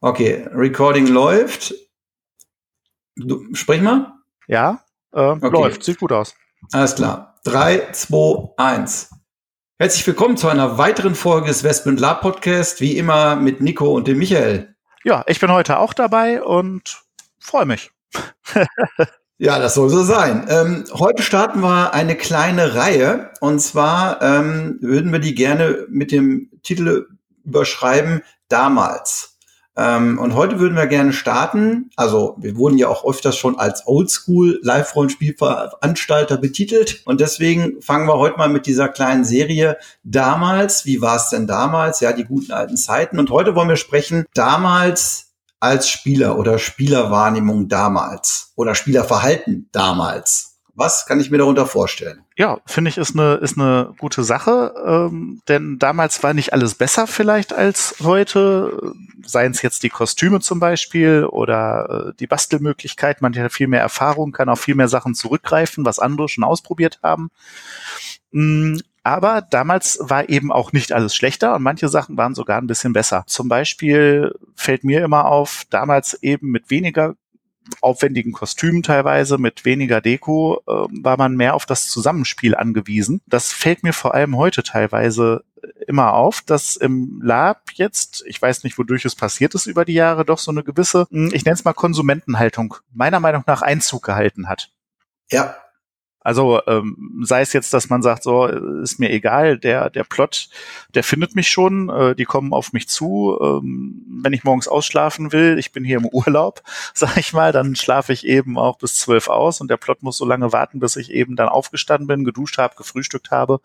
Okay, Recording läuft. Du, sprich mal. Ja, äh, okay. läuft, sieht gut aus. Alles klar. 3, 2, 1. Herzlich willkommen zu einer weiteren Folge des Westmund Lab Podcast, wie immer mit Nico und dem Michael. Ja, ich bin heute auch dabei und freue mich. ja, das soll so sein. Ähm, heute starten wir eine kleine Reihe und zwar ähm, würden wir die gerne mit dem Titel überschreiben Damals. Ähm, und heute würden wir gerne starten. Also wir wurden ja auch öfters schon als Oldschool Live-Rollenspielveranstalter betitelt. Und deswegen fangen wir heute mal mit dieser kleinen Serie damals. Wie war es denn damals? Ja, die guten alten Zeiten. Und heute wollen wir sprechen damals als Spieler oder Spielerwahrnehmung damals oder Spielerverhalten damals. Was kann ich mir darunter vorstellen? Ja, finde ich, ist eine, ist eine gute Sache, ähm, denn damals war nicht alles besser vielleicht als heute, seien es jetzt die Kostüme zum Beispiel oder äh, die Bastelmöglichkeit. Man hat viel mehr Erfahrung, kann auf viel mehr Sachen zurückgreifen, was andere schon ausprobiert haben. Mm, aber damals war eben auch nicht alles schlechter und manche Sachen waren sogar ein bisschen besser. Zum Beispiel fällt mir immer auf, damals eben mit weniger aufwendigen Kostümen teilweise, mit weniger Deko, äh, war man mehr auf das Zusammenspiel angewiesen. Das fällt mir vor allem heute teilweise immer auf, dass im Lab jetzt, ich weiß nicht, wodurch es passiert ist über die Jahre, doch so eine gewisse, hm, ich nenne es mal Konsumentenhaltung, meiner Meinung nach Einzug gehalten hat. Ja, also ähm, sei es jetzt, dass man sagt, so ist mir egal, der der Plot, der findet mich schon, äh, die kommen auf mich zu. Ähm, wenn ich morgens ausschlafen will, ich bin hier im Urlaub, sag ich mal, dann schlafe ich eben auch bis zwölf aus und der Plot muss so lange warten, bis ich eben dann aufgestanden bin, geduscht habe, gefrühstückt habe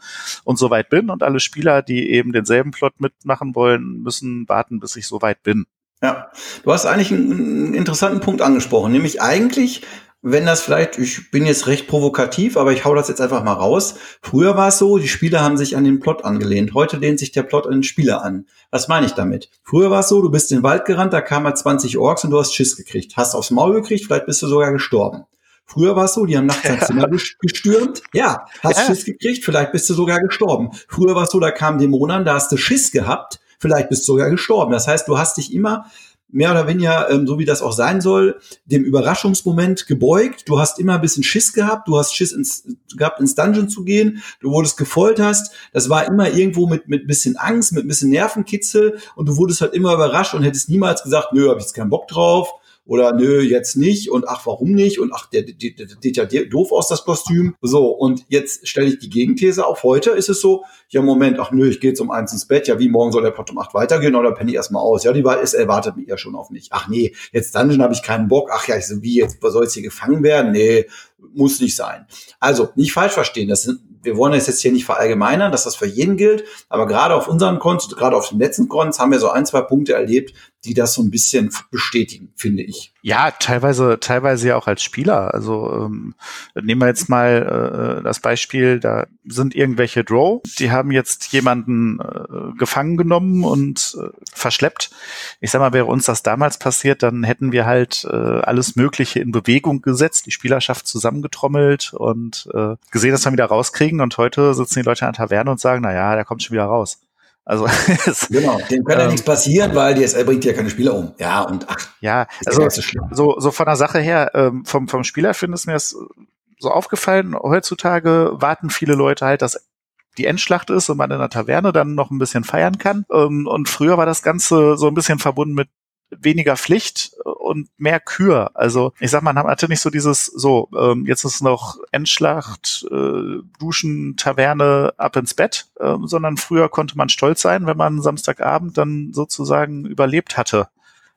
und soweit bin. Und alle Spieler, die eben denselben Plot mitmachen wollen, müssen warten, bis ich soweit bin. Ja, du hast eigentlich einen interessanten Punkt angesprochen, nämlich eigentlich wenn das vielleicht, ich bin jetzt recht provokativ, aber ich hau das jetzt einfach mal raus. Früher war es so, die Spieler haben sich an den Plot angelehnt. Heute lehnt sich der Plot an den Spieler an. Was meine ich damit? Früher war es so, du bist in den Wald gerannt, da kamen mal 20 Orks und du hast Schiss gekriegt. Hast aufs Maul gekriegt, vielleicht bist du sogar gestorben. Früher war es so, die haben nachts dein Zimmer gestürmt. Ja, hast ja. Schiss gekriegt, vielleicht bist du sogar gestorben. Früher war es so, da kamen Dämonen da hast du Schiss gehabt, vielleicht bist du sogar gestorben. Das heißt, du hast dich immer mehr oder weniger, ähm, so wie das auch sein soll, dem Überraschungsmoment gebeugt. Du hast immer ein bisschen Schiss gehabt, du hast Schiss ins, gehabt, ins Dungeon zu gehen, du wurdest gefoltert. Das war immer irgendwo mit, mit bisschen Angst, mit ein bisschen Nervenkitzel und du wurdest halt immer überrascht und hättest niemals gesagt, nö, hab ich jetzt keinen Bock drauf oder nö, jetzt nicht und ach, warum nicht und ach, der, der, der, sieht ja doof aus, das Kostüm. So, und jetzt stelle ich die Gegenthese auf. Heute ist es so, ja, Moment, ach nö, ich gehe jetzt um eins ins Bett, ja, wie morgen soll der Plot um acht weitergehen oder penne ich erstmal aus? Ja, die Wahl ist, erwartet mich ja schon auf mich. Ach nee, jetzt Dungeon habe ich keinen Bock. Ach ja, ich so, wie, jetzt soll jetzt hier gefangen werden? Nee, muss nicht sein. Also, nicht falsch verstehen, das sind wir wollen es jetzt hier nicht verallgemeinern, dass das für jeden gilt, aber gerade auf unseren Konten, gerade auf den letzten Konten haben wir so ein, zwei Punkte erlebt, die das so ein bisschen bestätigen, finde ich. Ja, teilweise, teilweise ja auch als Spieler. Also ähm, nehmen wir jetzt mal äh, das Beispiel, da sind irgendwelche Draw, die haben jetzt jemanden äh, gefangen genommen und äh, verschleppt. Ich sag mal, wäre uns das damals passiert, dann hätten wir halt äh, alles Mögliche in Bewegung gesetzt, die Spielerschaft zusammengetrommelt und äh, gesehen, dass wir wieder rauskriegen. Und heute sitzen die Leute an der Taverne und sagen, na ja, der kommt schon wieder raus. Also genau, dem kann ja ähm, nichts passieren, weil DSL bringt ja keine Spieler um. Ja und ach. Ja, also so so von der Sache her ähm, vom vom Spieler finde es mir das so aufgefallen. Heutzutage warten viele Leute halt, dass die Endschlacht ist und man in der Taverne dann noch ein bisschen feiern kann. Ähm, und früher war das Ganze so ein bisschen verbunden mit weniger Pflicht und mehr Kür. Also ich sag mal, man hatte nicht so dieses, so, ähm, jetzt ist noch Endschlacht, äh, Duschen, Taverne, ab ins Bett, äh, sondern früher konnte man stolz sein, wenn man Samstagabend dann sozusagen überlebt hatte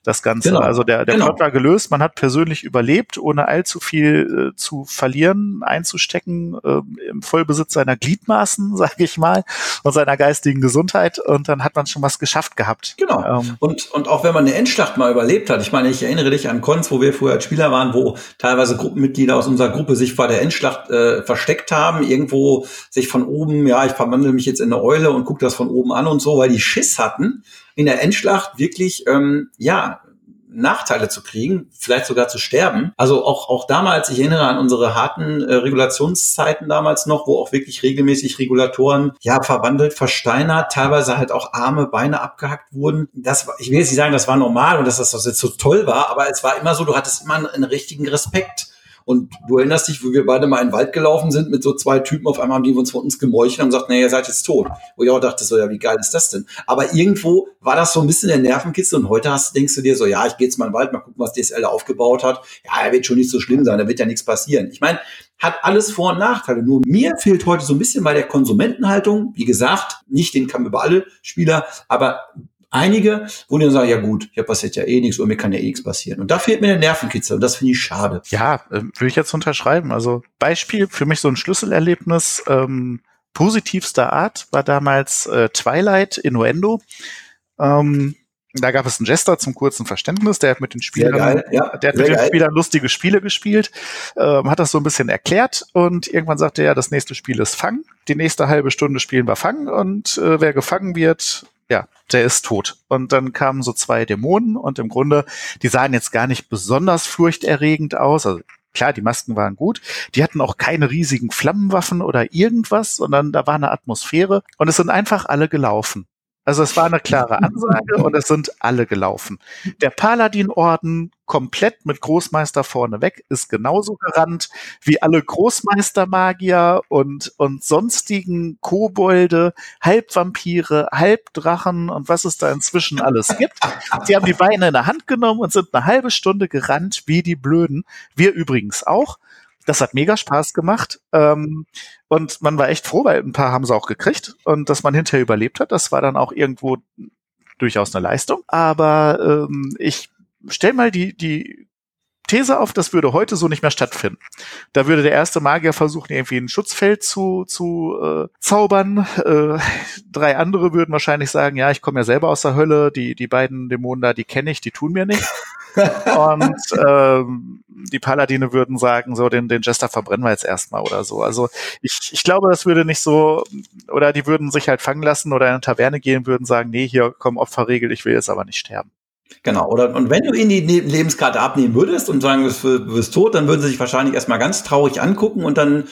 das Ganze. Genau. Also der, der genau. Plot war gelöst, man hat persönlich überlebt, ohne allzu viel äh, zu verlieren, einzustecken, äh, im Vollbesitz seiner Gliedmaßen, sage ich mal, und seiner geistigen Gesundheit und dann hat man schon was geschafft gehabt. Genau. Ähm, und, und auch wenn man eine Endschlacht mal überlebt hat, ich meine, ich erinnere dich an Cons, wo wir früher als Spieler waren, wo teilweise Gruppenmitglieder aus unserer Gruppe sich vor der Endschlacht äh, versteckt haben, irgendwo sich von oben, ja, ich verwandle mich jetzt in eine Eule und gucke das von oben an und so, weil die Schiss hatten, in der Endschlacht wirklich, ähm, ja, Nachteile zu kriegen, vielleicht sogar zu sterben. Also auch, auch damals, ich erinnere an unsere harten äh, Regulationszeiten damals noch, wo auch wirklich regelmäßig Regulatoren ja verwandelt, versteinert, teilweise halt auch Arme, Beine abgehackt wurden. Das, ich will jetzt nicht sagen, das war normal und dass das, das jetzt so toll war, aber es war immer so, du hattest immer einen, einen richtigen Respekt und du erinnerst dich, wo wir beide mal in den Wald gelaufen sind mit so zwei Typen, auf einmal haben die uns von uns gemeuchelt und gesagt, nee, ihr seid jetzt tot. Wo ich auch dachte, so, ja, wie geil ist das denn? Aber irgendwo war das so ein bisschen der Nervenkitzel und heute hast, denkst du dir so, ja, ich gehe jetzt mal in den Wald, mal gucken, was DSL da aufgebaut hat. Ja, er wird schon nicht so schlimm sein, da wird ja nichts passieren. Ich meine, hat alles Vor- und Nachteile. Nur mir fehlt heute so ein bisschen bei der Konsumentenhaltung, wie gesagt, nicht den Kamm über alle Spieler, aber einige, wo die dann sagen, ja gut, hier passiert ja eh nichts oder mir kann ja eh nichts passieren. Und da fehlt mir der Nervenkitzel und das finde ich schade. Ja, äh, würde ich jetzt unterschreiben. Also Beispiel für mich so ein Schlüsselerlebnis ähm, positivster Art war damals äh, Twilight Innuendo. Ähm, da gab es einen Jester zum kurzen Verständnis, der hat mit den Spielern, ja, der hat mit den Spielern lustige Spiele gespielt, ähm, hat das so ein bisschen erklärt und irgendwann sagte er, das nächste Spiel ist Fang. Die nächste halbe Stunde spielen wir Fang und äh, wer gefangen wird, ja, der ist tot. Und dann kamen so zwei Dämonen und im Grunde, die sahen jetzt gar nicht besonders furchterregend aus. Also klar, die Masken waren gut. Die hatten auch keine riesigen Flammenwaffen oder irgendwas, sondern da war eine Atmosphäre und es sind einfach alle gelaufen. Also es war eine klare Ansage und es sind alle gelaufen. Der Paladin-Orden komplett mit Großmeister vorne weg ist genauso gerannt wie alle Großmeistermagier und, und sonstigen Kobolde, Halbvampire, Halbdrachen und was es da inzwischen alles gibt. Sie haben die Beine in der Hand genommen und sind eine halbe Stunde gerannt wie die Blöden. Wir übrigens auch. Das hat mega Spaß gemacht. Ähm, und man war echt froh, weil ein paar haben sie auch gekriegt. Und dass man hinterher überlebt hat, das war dann auch irgendwo durchaus eine Leistung. Aber ähm, ich stell mal die, die These auf, das würde heute so nicht mehr stattfinden. Da würde der erste Magier versuchen, irgendwie ein Schutzfeld zu, zu äh, zaubern. Äh, drei andere würden wahrscheinlich sagen, ja, ich komme ja selber aus der Hölle, die, die beiden Dämonen da, die kenne ich, die tun mir nicht. Und ähm, die Paladine würden sagen, so, den, den Jester verbrennen wir jetzt erstmal oder so. Also ich, ich glaube, das würde nicht so, oder die würden sich halt fangen lassen oder in eine Taverne gehen, würden sagen, nee, hier komm Opferregel, ich will jetzt aber nicht sterben. Genau, oder und wenn du ihnen die ne-, Lebenskarte abnehmen würdest und sagen, du bist tot, dann würden sie sich wahrscheinlich erstmal ganz traurig angucken und dann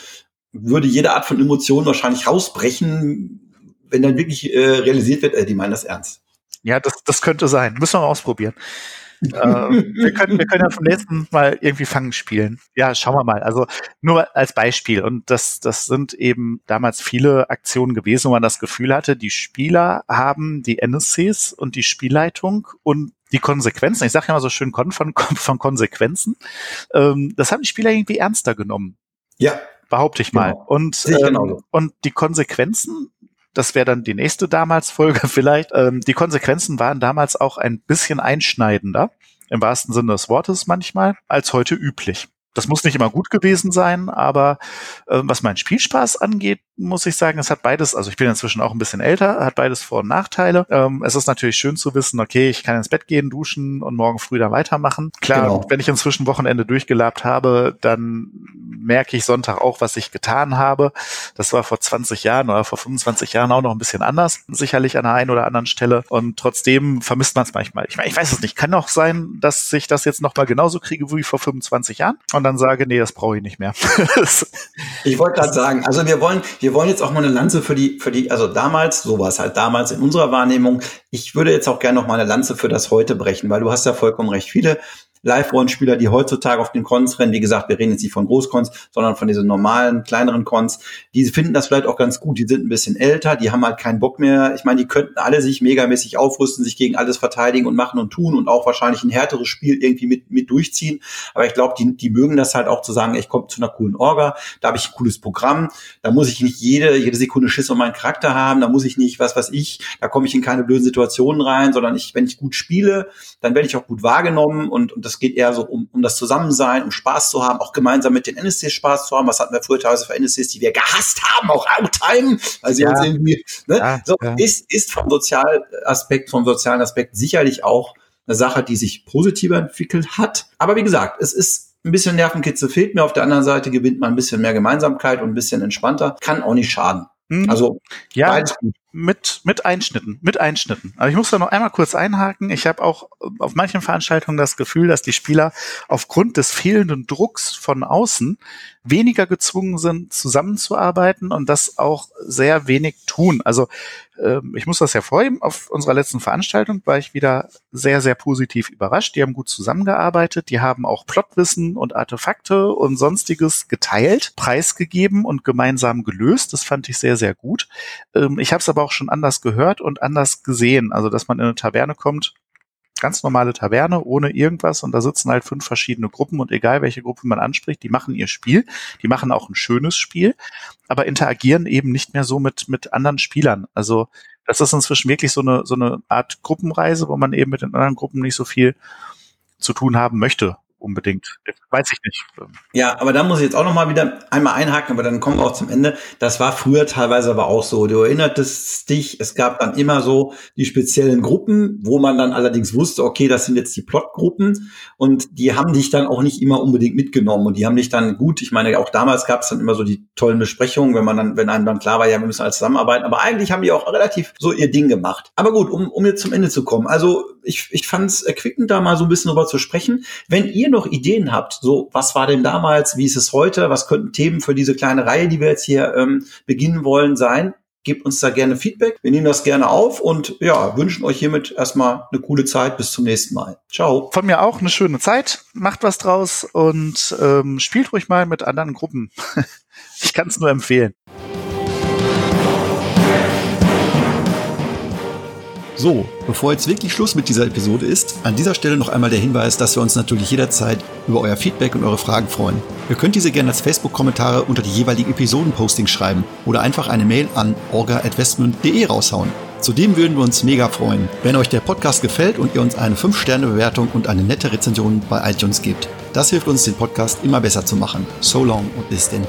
würde jede Art von Emotion wahrscheinlich rausbrechen, wenn dann wirklich äh, realisiert wird, äh, die meinen das ernst. Ja, das, das könnte sein. Müssen wir mal ausprobieren wir, können, wir können ja vom nächsten Mal irgendwie Fangen spielen. Ja, schauen wir mal. Also nur als Beispiel. Und das, das sind eben damals viele Aktionen gewesen, wo man das Gefühl hatte, die Spieler haben die NSCs und die Spielleitung und die Konsequenzen, ich sage ja mal so schön von, von Konsequenzen, ähm, das haben die Spieler irgendwie ernster genommen. Ja. Behaupte ich mal. Genau. Und, ähm, und die Konsequenzen das wäre dann die nächste damals Folge vielleicht. Ähm, die Konsequenzen waren damals auch ein bisschen einschneidender, im wahrsten Sinne des Wortes manchmal, als heute üblich. Das muss nicht immer gut gewesen sein, aber äh, was meinen Spielspaß angeht, muss ich sagen, es hat beides, also ich bin inzwischen auch ein bisschen älter, hat beides Vor- und Nachteile. Ähm, es ist natürlich schön zu wissen, okay, ich kann ins Bett gehen, duschen und morgen früh dann weitermachen. Klar, genau. wenn ich inzwischen Wochenende durchgelabt habe, dann merke ich Sonntag auch, was ich getan habe. Das war vor 20 Jahren oder vor 25 Jahren auch noch ein bisschen anders, sicherlich an der einen oder anderen Stelle. Und trotzdem vermisst man es manchmal. Ich meine, ich weiß es nicht. Kann auch sein, dass ich das jetzt noch mal genauso kriege wie vor 25 Jahren und dann sage, nee, das brauche ich nicht mehr. ich wollte gerade sagen, also wir wollen, wir wollen jetzt auch mal eine Lanze für die, für die, also damals, so war es halt damals in unserer Wahrnehmung. Ich würde jetzt auch gerne noch mal eine Lanze für das heute brechen, weil du hast ja vollkommen recht. Viele Live-Rollenspieler, die heutzutage auf den Cons rennen, wie gesagt, wir reden jetzt nicht von Großcons, sondern von diesen normalen, kleineren Cons, die finden das vielleicht auch ganz gut. Die sind ein bisschen älter, die haben halt keinen Bock mehr. Ich meine, die könnten alle sich megamäßig aufrüsten, sich gegen alles verteidigen und machen und tun und auch wahrscheinlich ein härteres Spiel irgendwie mit, mit durchziehen. Aber ich glaube, die, die mögen das halt auch zu sagen, ich komme zu einer coolen Orga, da habe ich ein cooles Programm, da muss ich nicht jede, jede Sekunde Schiss um meinen Charakter haben, da muss ich nicht, was weiß ich, da komme ich in keine blöden Situationen rein, sondern ich, wenn ich gut spiele, dann werde ich auch gut wahrgenommen und, und das geht eher so um, um das Zusammensein, um Spaß zu haben, auch gemeinsam mit den NSCs Spaß zu haben. Was hatten wir früher teilweise für NSCs, die wir gehasst haben, auch Outtime, weil sie ja. uns irgendwie, ne? Ja, so, ja. ist, ist vom Sozialaspekt, vom sozialen Aspekt sicherlich auch eine Sache, die sich positiver entwickelt hat. Aber wie gesagt, es ist ein bisschen Nervenkitzel fehlt mir. Auf der anderen Seite gewinnt man ein bisschen mehr Gemeinsamkeit und ein bisschen entspannter. Kann auch nicht schaden. Mhm. Also ja, mit mit Einschnitten, mit Einschnitten. Aber ich muss da noch einmal kurz einhaken. Ich habe auch auf manchen Veranstaltungen das Gefühl, dass die Spieler aufgrund des fehlenden Drucks von außen weniger gezwungen sind, zusammenzuarbeiten und das auch sehr wenig tun. Also ähm, ich muss das hervorheben, auf unserer letzten Veranstaltung war ich wieder sehr, sehr positiv überrascht. Die haben gut zusammengearbeitet, die haben auch Plotwissen und Artefakte und sonstiges geteilt, preisgegeben und gemeinsam gelöst. Das fand ich sehr, sehr gut. Ähm, ich habe es aber auch schon anders gehört und anders gesehen. Also, dass man in eine Taverne kommt ganz normale Taverne ohne irgendwas und da sitzen halt fünf verschiedene Gruppen und egal welche Gruppe man anspricht, die machen ihr Spiel, die machen auch ein schönes Spiel, aber interagieren eben nicht mehr so mit, mit anderen Spielern. Also das ist inzwischen wirklich so eine, so eine Art Gruppenreise, wo man eben mit den anderen Gruppen nicht so viel zu tun haben möchte unbedingt. Weiß ich nicht. Ja, aber da muss ich jetzt auch noch mal wieder einmal einhaken, aber dann kommen wir auch zum Ende. Das war früher teilweise aber auch so. Du erinnertest dich, es gab dann immer so die speziellen Gruppen, wo man dann allerdings wusste, okay, das sind jetzt die Plotgruppen und die haben dich dann auch nicht immer unbedingt mitgenommen und die haben dich dann gut, ich meine, auch damals gab es dann immer so die tollen Besprechungen, wenn man dann, wenn einem dann klar war, ja, wir müssen alles zusammenarbeiten, aber eigentlich haben die auch relativ so ihr Ding gemacht. Aber gut, um, um jetzt zum Ende zu kommen. Also ich, ich fand es erquickend, da mal so ein bisschen drüber zu sprechen. Wenn ihr noch Ideen habt, so was war denn damals, wie ist es heute, was könnten Themen für diese kleine Reihe, die wir jetzt hier ähm, beginnen wollen, sein, gebt uns da gerne Feedback. Wir nehmen das gerne auf und ja, wünschen euch hiermit erstmal eine coole Zeit. Bis zum nächsten Mal. Ciao. Von mir auch eine schöne Zeit. Macht was draus und ähm, spielt ruhig mal mit anderen Gruppen. ich kann es nur empfehlen. So, bevor jetzt wirklich Schluss mit dieser Episode ist, an dieser Stelle noch einmal der Hinweis, dass wir uns natürlich jederzeit über euer Feedback und eure Fragen freuen. Ihr könnt diese gerne als Facebook-Kommentare unter die jeweiligen Episoden-Postings schreiben oder einfach eine Mail an orga.westmund.de raushauen. Zudem würden wir uns mega freuen, wenn euch der Podcast gefällt und ihr uns eine 5-Sterne-Bewertung und eine nette Rezension bei iTunes gebt. Das hilft uns, den Podcast immer besser zu machen. So long und bis denn.